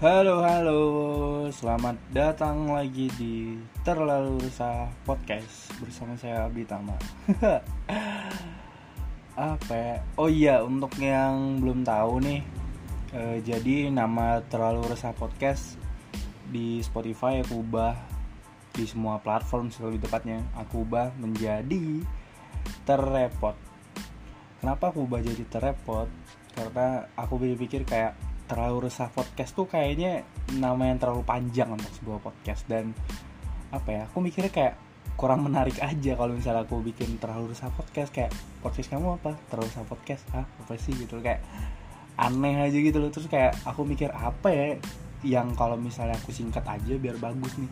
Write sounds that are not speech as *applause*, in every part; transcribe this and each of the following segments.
Halo halo, selamat datang lagi di Terlalu Resah Podcast bersama saya Abdi Tama. *laughs* Apa ya? Oh iya, untuk yang belum tahu nih, eh, jadi nama Terlalu Resah Podcast di Spotify aku ubah di semua platform lebih tepatnya aku ubah menjadi terrepot. Kenapa aku ubah jadi terrepot? Karena aku pikir kayak terlalu resah podcast tuh kayaknya nama yang terlalu panjang untuk sebuah podcast. Dan apa ya aku mikirnya kayak kurang menarik aja kalau misalnya aku bikin terlalu resah podcast. Kayak podcast kamu apa? Terlalu resah podcast? Ah apa sih gitu? Kayak aneh aja gitu loh. Terus kayak aku mikir apa ya yang kalau misalnya aku singkat aja biar bagus nih.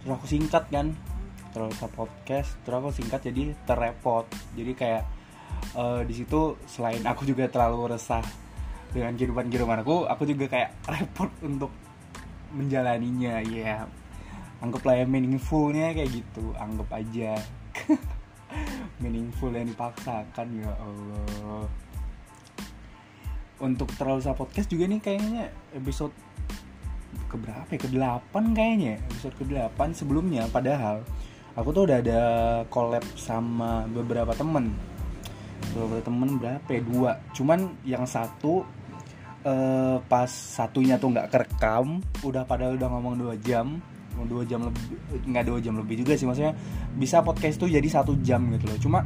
Terus aku singkat kan terlalu resah podcast. Terus aku singkat jadi terrepot. Jadi kayak uh, di situ selain aku juga terlalu resah dengan kehidupan kehidupan aku aku juga kayak *laughs* repot untuk menjalaninya ya. Yeah. anggaplah ya meaningfulnya kayak gitu. Anggap aja *laughs* meaningful yang dipaksakan ya Allah. Untuk terlalu sa podcast juga nih kayaknya episode keberapa ya? Ke delapan kayaknya episode ke delapan sebelumnya. Padahal aku tuh udah ada collab sama beberapa temen. Beberapa temen berapa ya? Dua. Cuman yang satu uh, pas satunya tuh nggak kerekam udah padahal udah ngomong dua jam. Dua jam lebih nggak dua jam lebih juga sih maksudnya bisa podcast tuh jadi satu jam gitu loh. Cuma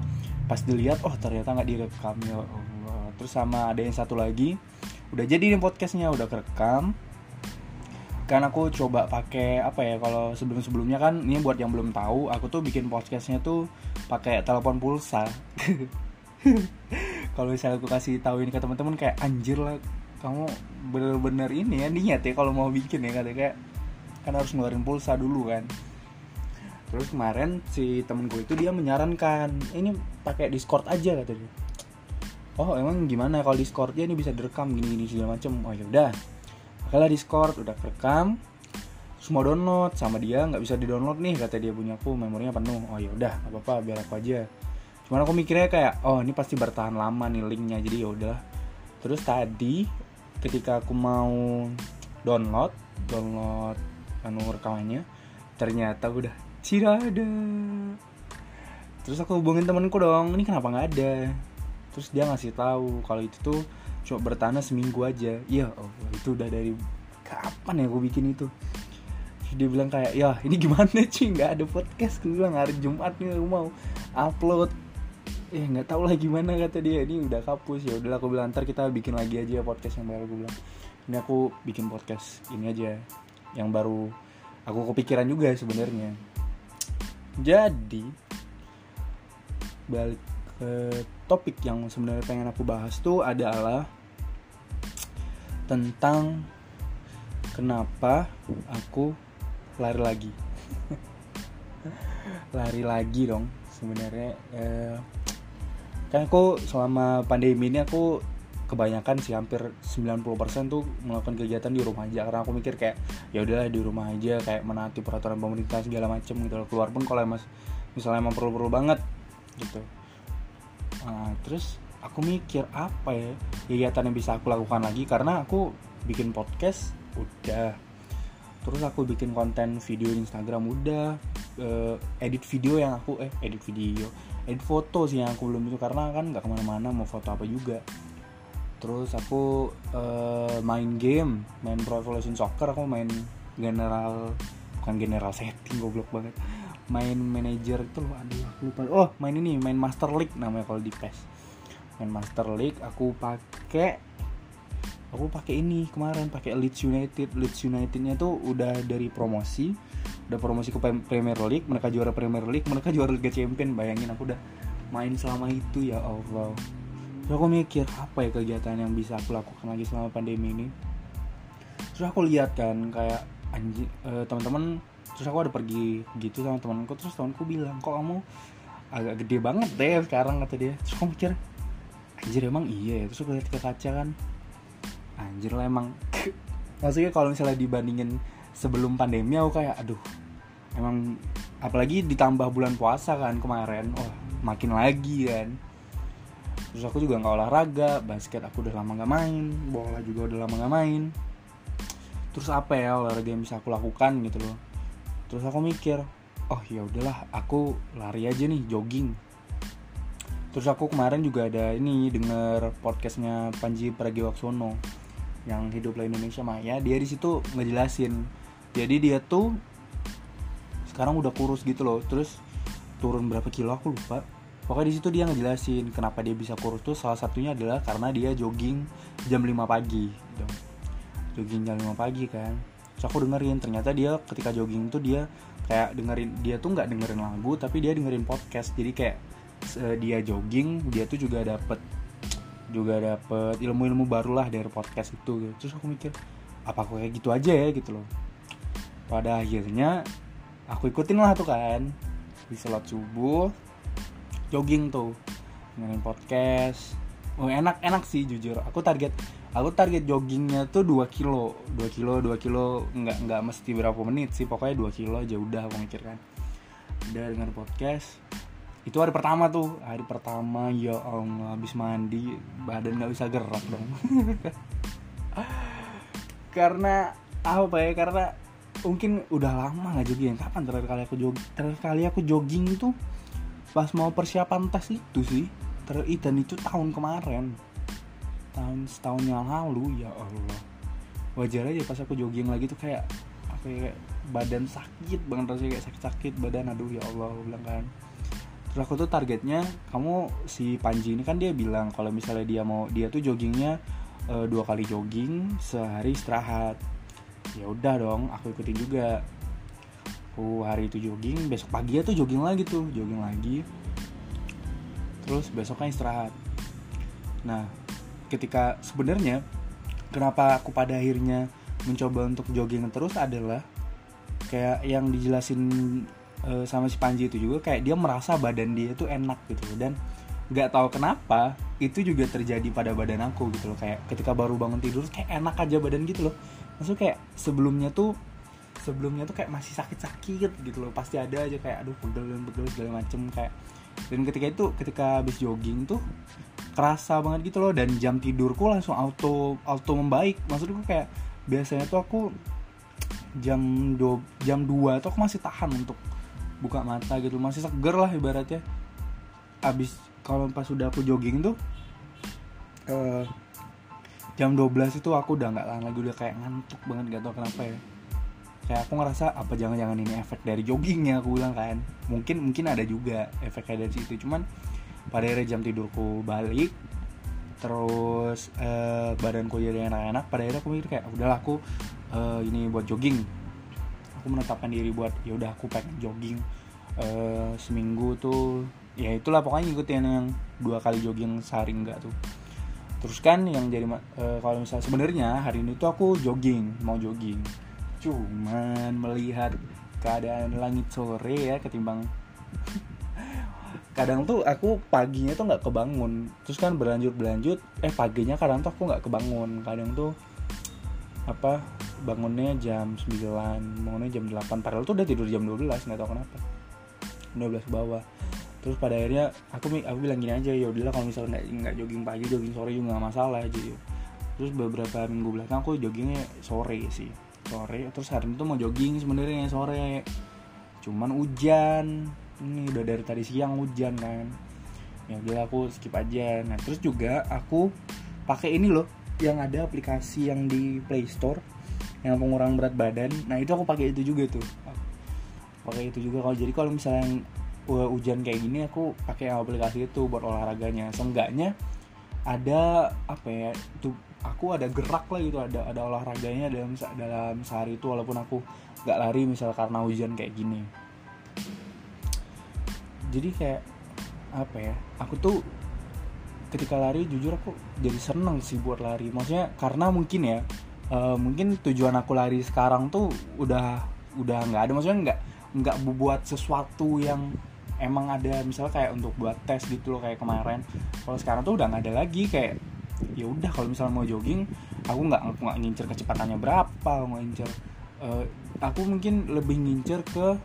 pas dilihat oh ternyata nggak direkam ya Allah. Terus sama ada yang satu lagi udah jadi nih podcastnya udah kerekam. Kan aku coba pakai apa ya kalau sebelum sebelumnya kan ini buat yang belum tahu aku tuh bikin podcastnya tuh pakai telepon pulsa. *laughs* Kalau misalnya aku kasih tahu ini ke teman-teman kayak anjir lah kamu bener-bener ini ya niat ya kalau mau bikin ya katanya. Kayak kan harus ngeluarin pulsa dulu kan. Terus kemarin si temen gue itu dia menyarankan ini pakai discord aja katanya oh emang gimana kalau discord? Ya ini bisa direkam gini gini segala macem. Oh ya udah. Discord udah rekam semua download sama dia nggak bisa di download nih kata dia punya aku memorinya penuh. Oh ya udah apa apa biar aku aja. Cuman aku mikirnya kayak oh ini pasti bertahan lama nih linknya jadi ya udah. Terus tadi ketika aku mau download download anu rekamannya ternyata udah tidak ada. Terus aku hubungin temenku dong ini kenapa nggak ada? Terus dia ngasih tahu kalau itu tuh cuma bertahan seminggu aja. Iya oh itu udah dari kapan ya aku bikin itu? Terus dia bilang kayak ya ini gimana *laughs* sih nggak ada podcast. Aku bilang hari Jumat nih aku mau upload eh nggak tahu lah gimana kata dia. Ini udah kapus. Ya udahlah aku bilang ntar kita bikin lagi aja podcast yang baru gue bilang. Ini aku bikin podcast ini aja yang baru. Aku kepikiran juga sebenarnya. Jadi balik ke topik yang sebenarnya pengen aku bahas tuh adalah tentang kenapa aku lari lagi. *laughs* Lari lagi dong sebenarnya. Eh, kan aku selama pandemi ini aku kebanyakan sih hampir 90% tuh melakukan kegiatan di rumah aja. Karena aku mikir kayak ya udahlah di rumah aja kayak menaati peraturan pemerintah segala macem gitu loh. Keluar pun kalau mas misalnya emang perlu-perlu banget gitu. Nah, terus aku mikir apa ya kegiatan yang bisa aku lakukan lagi? Karena aku bikin podcast udah. Terus aku bikin konten video di Instagram udah. Uh, edit video yang aku eh edit video edit foto sih yang aku belum itu karena kan nggak ke mana-mana mau foto apa juga. Terus aku uh, main game main Pro Evolution Soccer aku main general bukan general setting goblok banget. Main manager itu loh aduh aku lupa. Oh main ini main Master League namanya kalau di PES. Main Master League aku pakai aku pakai ini kemarin pakai Leeds United. Leeds Unitednya tuh udah dari promosi udah promosi ke Premier League mereka juara Premier League mereka juara Liga Champion. Bayangin aku udah main selama itu ya Allah. Terus aku mikir apa ya kegiatan yang bisa aku lakukan lagi selama pandemi ini? Terus aku lihat kan kayak anjing uh, teman-teman terus aku ada pergi gitu sama temanku terus temanku bilang kok kamu agak gede banget deh sekarang kata dia. Terus aku mikir anjir emang iya ya? Terus aku lihat ke kaca kan anjir lah emang. *laughs* Maksudnya kalau misalnya dibandingin sebelum pandemi aku kayak aduh emang apalagi ditambah bulan puasa kan kemarin oh makin lagi kan. Terus aku juga nggak olahraga basket aku udah lama nggak main bola juga udah lama nggak main. Terus apa ya olahraga yang bisa aku lakukan gitu loh. Terus aku mikir oh ya udahlah aku lari aja nih jogging. Terus aku kemarin juga ada ini denger podcastnya Panji Pragiwaksono yang hiduplah Indonesia Maya dia di situ ngejelasin jadi dia tuh sekarang udah kurus gitu loh. Terus turun berapa kilo aku lupa. Pokoknya di situ dia ngejelasin kenapa dia bisa kurus tuh. Salah satunya adalah karena dia jogging jam 5 pagi gitu. Jogging jam 5 pagi kan. Terus aku dengerin ternyata dia ketika jogging tuh dia kayak dengerin dia tuh nggak dengerin lagu tapi dia dengerin podcast. Jadi kayak dia jogging dia tuh juga dapet juga dapet ilmu-ilmu baru lah dari podcast itu gitu. terus aku mikir apa aku kayak gitu aja ya? Gitu loh pada akhirnya aku ikutin lah tuh kan. Di sholat subuh jogging tuh. Dengerin podcast. Oh enak enak sih jujur. Aku target aku target joggingnya tuh 2 kilo. 2 kilo 2 kilo. Nggak nggak mesti berapa menit sih. Pokoknya 2 kilo aja udah aku mikir kan udah dengan podcast. Itu hari pertama tuh. Hari pertama ya Allah habis mandi badan nggak bisa gerak dong. *laughs* Karena apa ya karena mungkin udah lama nggak jogging. Kapan terakhir kali aku jogging terakhir kali aku jogging tuh pas mau persiapan tes itu sih. Ter dan itu tahun kemarin. Tahun setahun yang lalu ya Allah. Wajar aja pas aku jogging lagi tuh kayak apa ya badan sakit banget rasanya kayak sakit-sakit badan. Aduh ya Allah aku bilang kan. Terus aku tuh targetnya kamu si Panji ini kan dia bilang kalau misalnya dia mau dia tuh joggingnya e, dua kali jogging sehari istirahat ya udah dong aku ikutin juga. Aku hari itu jogging besok pagi ya tuh jogging lagi tuh jogging lagi. Terus besoknya istirahat. Nah ketika sebenarnya kenapa aku pada akhirnya mencoba untuk jogging terus adalah kayak yang dijelasin uh, sama si Panji itu juga kayak dia merasa badan dia tuh enak gitu dan nggak tahu kenapa itu juga terjadi pada badan aku gitu loh. Kayak ketika baru bangun tidur kayak enak aja badan gitu loh maksud kayak sebelumnya tuh sebelumnya tuh kayak masih sakit-sakit gitu loh. Pasti ada aja kayak aduh pegel dan pegel segala macem kayak. Dan ketika itu ketika habis jogging tuh kerasa banget gitu loh. Dan jam tidurku langsung auto auto membaik. Maksudku kayak biasanya tuh aku jam do, jam 2 tuh aku masih tahan untuk buka mata gitu masih seger lah ibaratnya. Abis kalau pas sudah aku jogging tuh uh, jam 12 itu aku udah nggak tahan lagi udah kayak ngantuk banget gak tau kenapa ya. Kayak aku ngerasa apa jangan-jangan ini efek dari joggingnya aku bilang kan. Mungkin mungkin ada juga efeknya dari situ. Cuman pada akhirnya jam tidurku balik terus uh, badanku jadi enak-enak pada akhirnya aku mikir kayak udahlah aku uh, ini buat jogging. Aku menetapkan diri buat ya udah aku pengen jogging uh, seminggu tuh. Ya itulah pokoknya ngikutin yang dua kali jogging sehari enggak tuh terus kan yang jadi uh, kalau misalnya sebenarnya hari ini tuh aku jogging mau jogging. Cuman melihat keadaan langit sore ya ketimbang *laughs* kadang tuh aku paginya tuh nggak kebangun. Terus kan berlanjut berlanjut eh paginya kadang tuh aku nggak kebangun. Kadang tuh apa bangunnya jam 9 bangunnya jam 8 padahal tuh udah tidur jam 12 nggak tahu kenapa. 12 ke bawah terus pada akhirnya aku aku bilang gini aja ya udahlah kalau misalnya nggak jogging pagi jogging sore juga nggak masalah ya terus beberapa minggu belakang aku joggingnya sore sih sore. Terus hari itu mau jogging sebenarnya sore. Cuman hujan. Ini udah dari tadi siang hujan kan. Ya udah aku skip aja. Nah terus juga aku pakai ini loh yang ada aplikasi yang di Play Store yang pengurang berat badan. Nah itu aku pakai itu juga tuh. Pakai itu juga kalau jadi kalau misalnya hujan kayak gini aku pakai aplikasi itu buat olahraganya. Seenggaknya ada apa ya itu aku ada gerak lah gitu ada ada olahraganya dalam dalam sehari itu walaupun aku nggak lari misal karena hujan kayak gini. Jadi kayak apa ya aku tuh ketika lari jujur aku jadi seneng sih buat lari. Maksudnya karena mungkin ya uh, mungkin tujuan aku lari sekarang tuh udah udah nggak ada. Maksudnya nggak nggak buat sesuatu yang emang ada misalnya kayak untuk buat tes gitu loh kayak kemarin. Kalau sekarang tuh udah nggak ada lagi kayak ya udah kalau misalnya mau jogging aku nggak aku nggak ngincer kecepatannya berapa nggak ngincer uh, aku mungkin lebih ngincer ke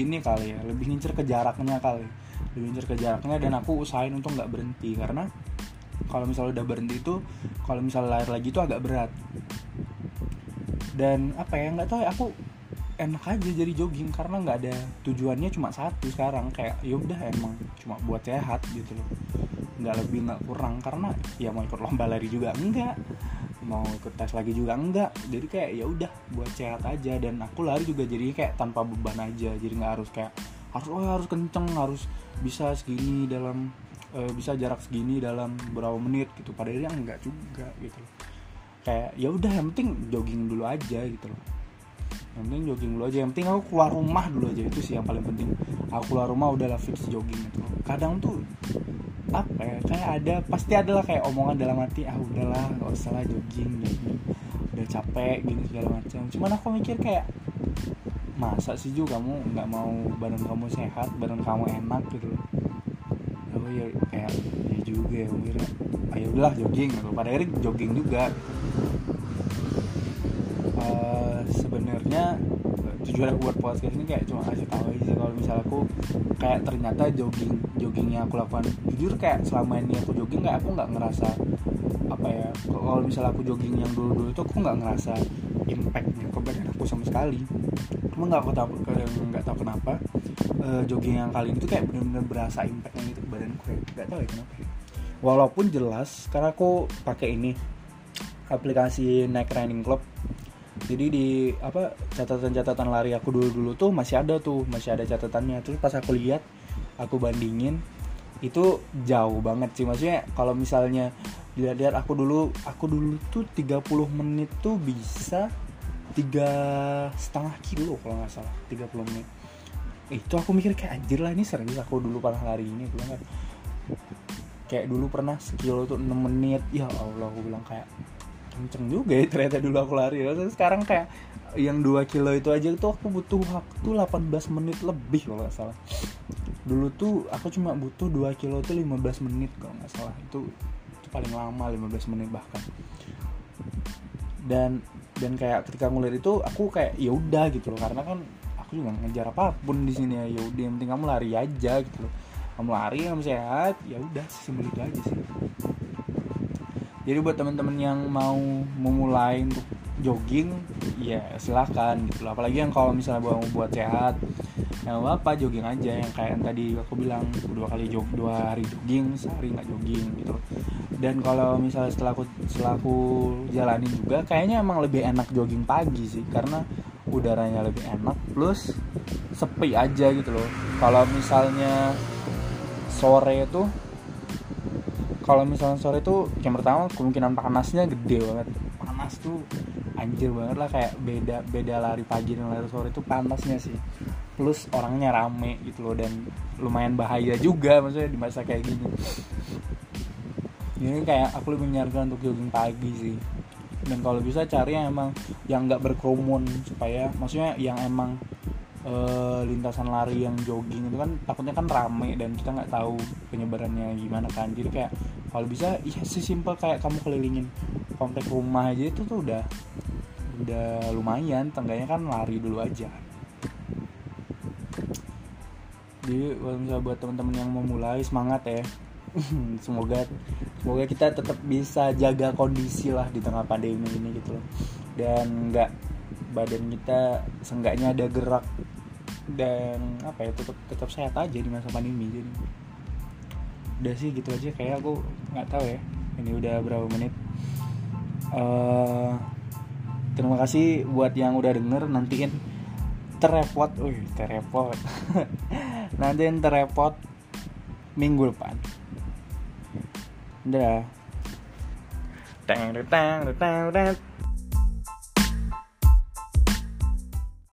ini kali ya lebih ngincer ke jaraknya kali. Lebih ngincer ke jaraknya dan aku usahain untuk nggak berhenti karena kalau misalnya udah berhenti itu kalau misalnya lari lagi itu agak berat. Dan apa ya nggak tahu ya aku enak aja jadi jogging karena nggak ada tujuannya cuma satu sekarang kayak ya udah emang cuma buat sehat gitu loh. Nggak lebih nggak kurang karena ya mau ikut lomba lari juga enggak mau ikut tes lagi juga enggak. Jadi kayak ya udah buat sehat aja dan aku lari juga jadi kayak tanpa beban aja. Jadi nggak harus kayak harus oh harus kenceng harus bisa segini dalam e, bisa jarak segini dalam berapa menit gitu. Padahal enggak juga gitu loh. Kayak ya udah yang penting jogging dulu aja gitu loh yang penting jogging dulu aja. Yang penting aku keluar rumah dulu aja. Itu sih yang paling penting. Aku keluar rumah udahlah fix jogging gitu. Kadang tuh apa ya kayak ada pasti adalah kayak omongan dalam hati ah udahlah nggak usah lah jogging gitu udah capek gini segala macam. Cuman aku mikir kayak masa sih juga kamu nggak mau badan kamu sehat badan kamu enak gitu loh? Apa ya kayak ya juga ya ayo ah, ya udahlah jogging gitu. Pada akhirnya jogging juga uh, sebenarnya tujuan aku buat podcast ini kayak cuma kasih tahu aja kalau misalnya aku kayak ternyata jogging yang aku lakukan. Jujur kayak selama ini aku jogging kayak aku nggak ngerasa apa ya kalau misalnya aku jogging yang dulu dulu itu aku nggak ngerasa impactnya ke badan aku sama sekali. Cuma nggak aku tahu nggak tahu kenapa uh, jogging yang kali ini tuh kayak bener-bener berasa impactnya gitu ke badanku ya nggak tahu ya kenapa. Walaupun jelas karena aku pakai ini aplikasi Nike Running Club jadi di apa catatan-catatan lari aku dulu-dulu tuh masih ada tuh masih ada catatannya. Terus pas aku lihat aku bandingin itu jauh banget sih. Maksudnya kalau misalnya dilihat-lihat aku dulu aku dulu tuh 30 menit tuh bisa tiga setengah kilo kalau nggak salah 30 menit. Itu aku mikir kayak anjir lah ini serius aku dulu pernah lari ini. Bilang kan kayak dulu pernah sekilo tuh 6 menit. Ya Allah aku bilang kayak kenceng juga ya ternyata dulu aku lari terus sekarang kayak yang 2 kilo itu aja tuh aku butuh waktu 18 menit lebih kalau nggak salah. Dulu tuh aku cuma butuh 2 kilo tuh 15 menit kalau nggak salah. Itu, itu paling lama 15 menit bahkan. Dan dan kayak ketika ngeliat itu aku kayak ya udah gitu loh. Karena kan aku juga ngejar apa pun di sini ya. Ya udah yang penting kamu lari aja gitu loh. Kamu lari kamu sehat ya udah simpel itu aja sih jadi buat teman-teman yang mau memulai untuk jogging ya silahkan gitu loh. Apalagi yang kalau misalnya mau buat sehat yang apa jogging aja. Yang kayak yang tadi aku bilang dua kali jog dua hari jogging sehari nggak jogging gitu dan kalau misalnya setelah aku setelah aku jalanin juga kayaknya emang lebih enak jogging pagi sih. Karena udaranya lebih enak plus sepi aja gitu loh. Kalau misalnya sore itu kalau misalnya sore itu yang pertama kemungkinan panasnya gede banget. Panas tuh anjir banget lah kayak beda beda lari pagi dan lari sore itu panasnya sih. Plus orangnya rame gitu loh dan lumayan bahaya juga maksudnya di masa kayak gini. Ini kayak aku lebih menyarankan untuk jogging pagi sih. Dan kalau bisa cari yang emang yang nggak berkerumun supaya maksudnya yang emang uh, lintasan lari yang jogging itu kan takutnya kan rame dan kita nggak tahu penyebarannya gimana kan. Jadi kayak kalau bisa ya sesimpel kayak kamu kelilingin komplek rumah aja itu tuh udah udah lumayan. Tengganya kan lari dulu aja. Jadi kalau misalnya buat teman-teman yang mau mulai semangat ya. *laughs* Semoga semoga kita tetap bisa jaga kondisi lah di tengah pandemi ini gitu loh. Dan nggak badan kita seenggaknya ada gerak dan apa ya tetap tetap sehat aja di masa pandemi jadi udah sih gitu aja kayak aku nggak tahu ya ini udah berapa menit. Uh, terima kasih buat yang udah denger nantiin terrepot wih terrepot. *laughs* Nantiin terrepot minggu depan. Udah tang tang tang tang